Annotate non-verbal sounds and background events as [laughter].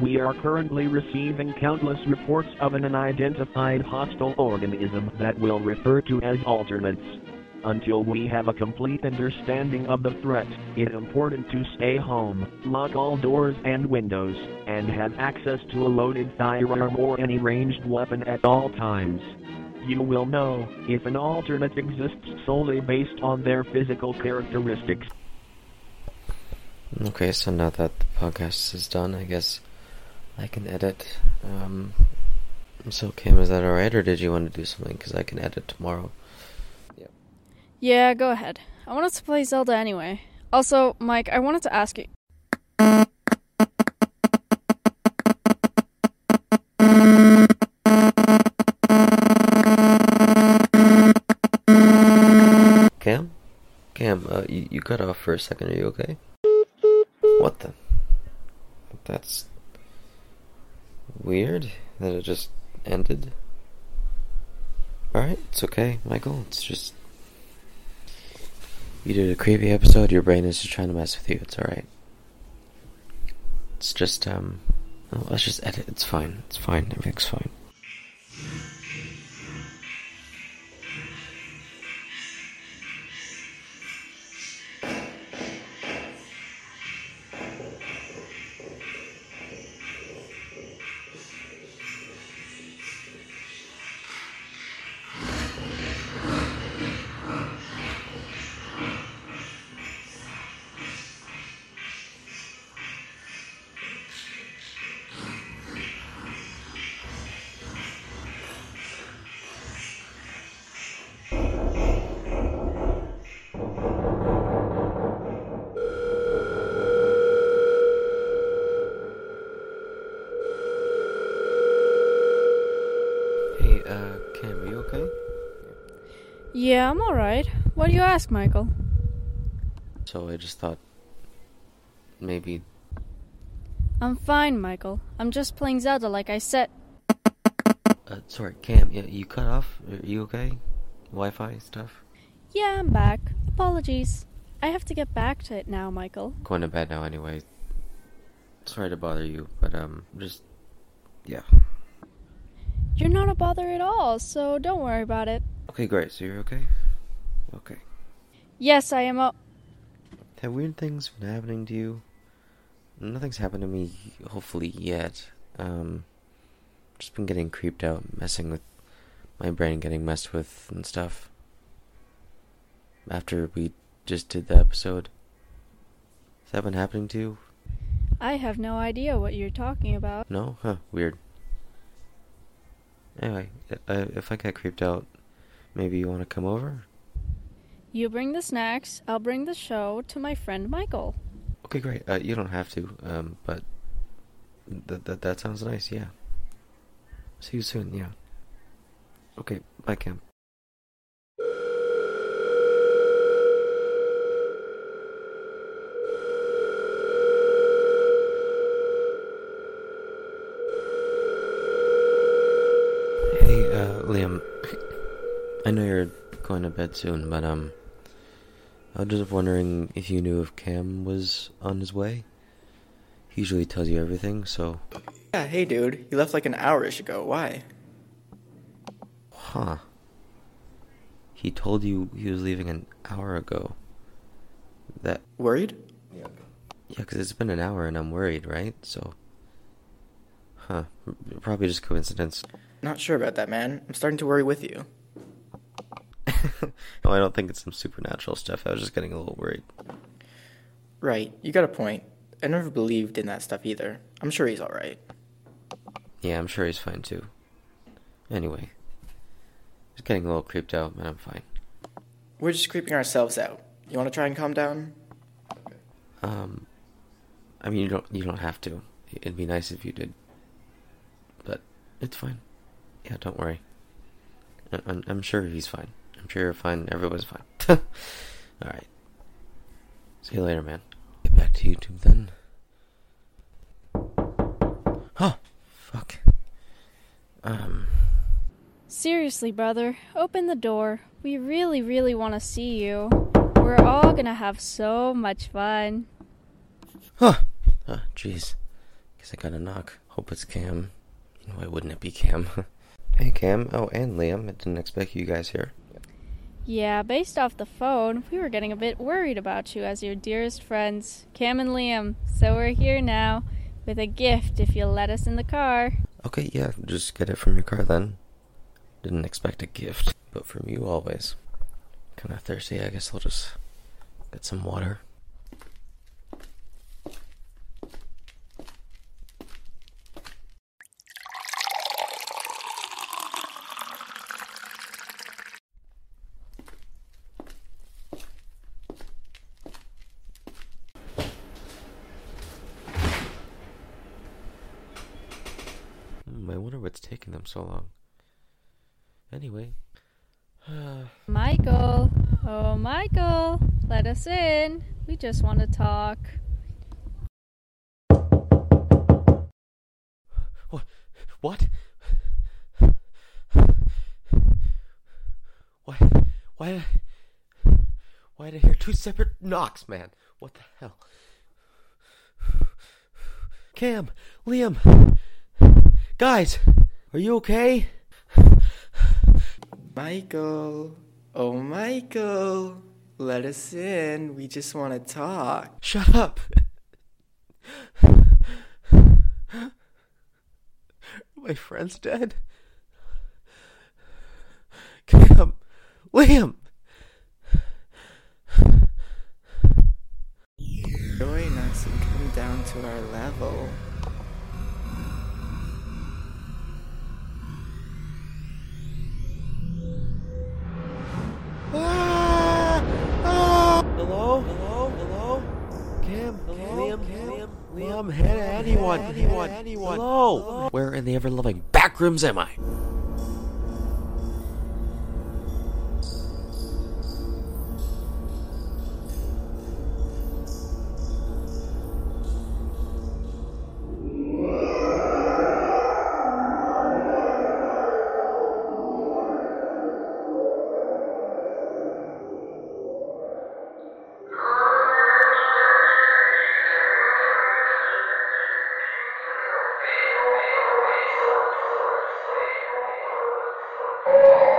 We are currently receiving countless reports of an unidentified hostile organism that we'll refer to as alternates. Until we have a complete understanding of the threat, it's important to stay home, lock all doors and windows, and have access to a loaded firearm or any ranged weapon at all times. You will know if an alternate exists solely based on their physical characteristics. Okay, so now that the podcast is done, I guess I can edit. Um, so, Kim, is that alright, or did you want to do something? Because I can edit tomorrow. Yeah, go ahead. I wanted to play Zelda anyway. Also, Mike, I wanted to ask you. Cam? Cam, uh, you, you cut off for a second. Are you okay? What the? That's weird that it just ended. Alright, it's okay, Michael. It's just. You did a creepy episode, your brain is just trying to mess with you. It's alright. It's just, um. let's just edit. It's fine. It's fine. Everything's fine. Yeah, I'm alright. What do you ask, Michael? So I just thought maybe I'm fine, Michael. I'm just playing Zelda like I said. uh, sorry, Cam, yeah, you cut off? Are you okay? Wi-Fi stuff? Yeah, I'm back. Apologies. I have to get back to it now, Michael. Going to bed now anyway. Sorry to bother you, but um just yeah. You're not a bother at all, so don't worry about it. Okay, great. So you're okay? Okay. Yes, I am a. Have weird things been happening to you? Nothing's happened to me, hopefully, yet. Um, just been getting creeped out, messing with my brain, getting messed with and stuff. After we just did the episode. Has that been happening to you? I have no idea what you're talking about. No? Huh, weird. Anyway, if I get creeped out, maybe you want to come over? You bring the snacks, I'll bring the show to my friend Michael. Okay, great. Uh, you don't have to, um, but th- th- that sounds nice, yeah. See you soon, yeah. Okay, bye, Cam. Hey, uh, Liam. I know you're going to bed soon, but, um, I was just wondering if you knew if Cam was on his way. He usually tells you everything, so. Yeah, hey dude, you left like an hour-ish ago. Why? Huh. He told you he was leaving an hour ago. That. Worried? Yeah. Yeah, because it's been an hour and I'm worried, right? So. Huh. Probably just coincidence. Not sure about that, man. I'm starting to worry with you. [laughs] no, I don't think it's some supernatural stuff. I was just getting a little worried. Right, you got a point. I never believed in that stuff either. I'm sure he's alright. Yeah, I'm sure he's fine too. Anyway. Just getting a little creeped out, but I'm fine. We're just creeping ourselves out. You want to try and calm down? Um, I mean, you don't you don't have to. It'd be nice if you did, but it's fine. Yeah, don't worry. I- I'm I'm sure he's fine. I'm sure you're fine. Everyone's fine. [laughs] All right. See you later, man. Get back to YouTube then. Oh, fuck. Um. Seriously, brother, open the door. We really, really want to see you. We're all gonna have so much fun. Huh. Oh, jeez. Guess I gotta knock. Hope it's Cam. Why wouldn't it be Cam? [laughs] hey, Cam. Oh, and Liam. I didn't expect you guys here. Yeah, based off the phone, we were getting a bit worried about you as your dearest friends, Cam and Liam. So we're here now with a gift if you'll let us in the car. Okay, yeah, just get it from your car then. Didn't expect a gift, but from you always. Kinda thirsty, I guess I'll just get some water. I wonder what's taking them so long. Anyway. [sighs] Michael! Oh, Michael! Let us in. We just want to talk. What? What? Why? Why? Why did I hear two separate knocks, man? What the hell? Cam, Liam, guys, are you okay? Michael. Oh, Michael. Let us in. We just want to talk. Shut up. My friend's dead. Cam, Liam. Join us and come down to our level. Anyone? Hello? Where in the ever loving backrooms am I? Yeah.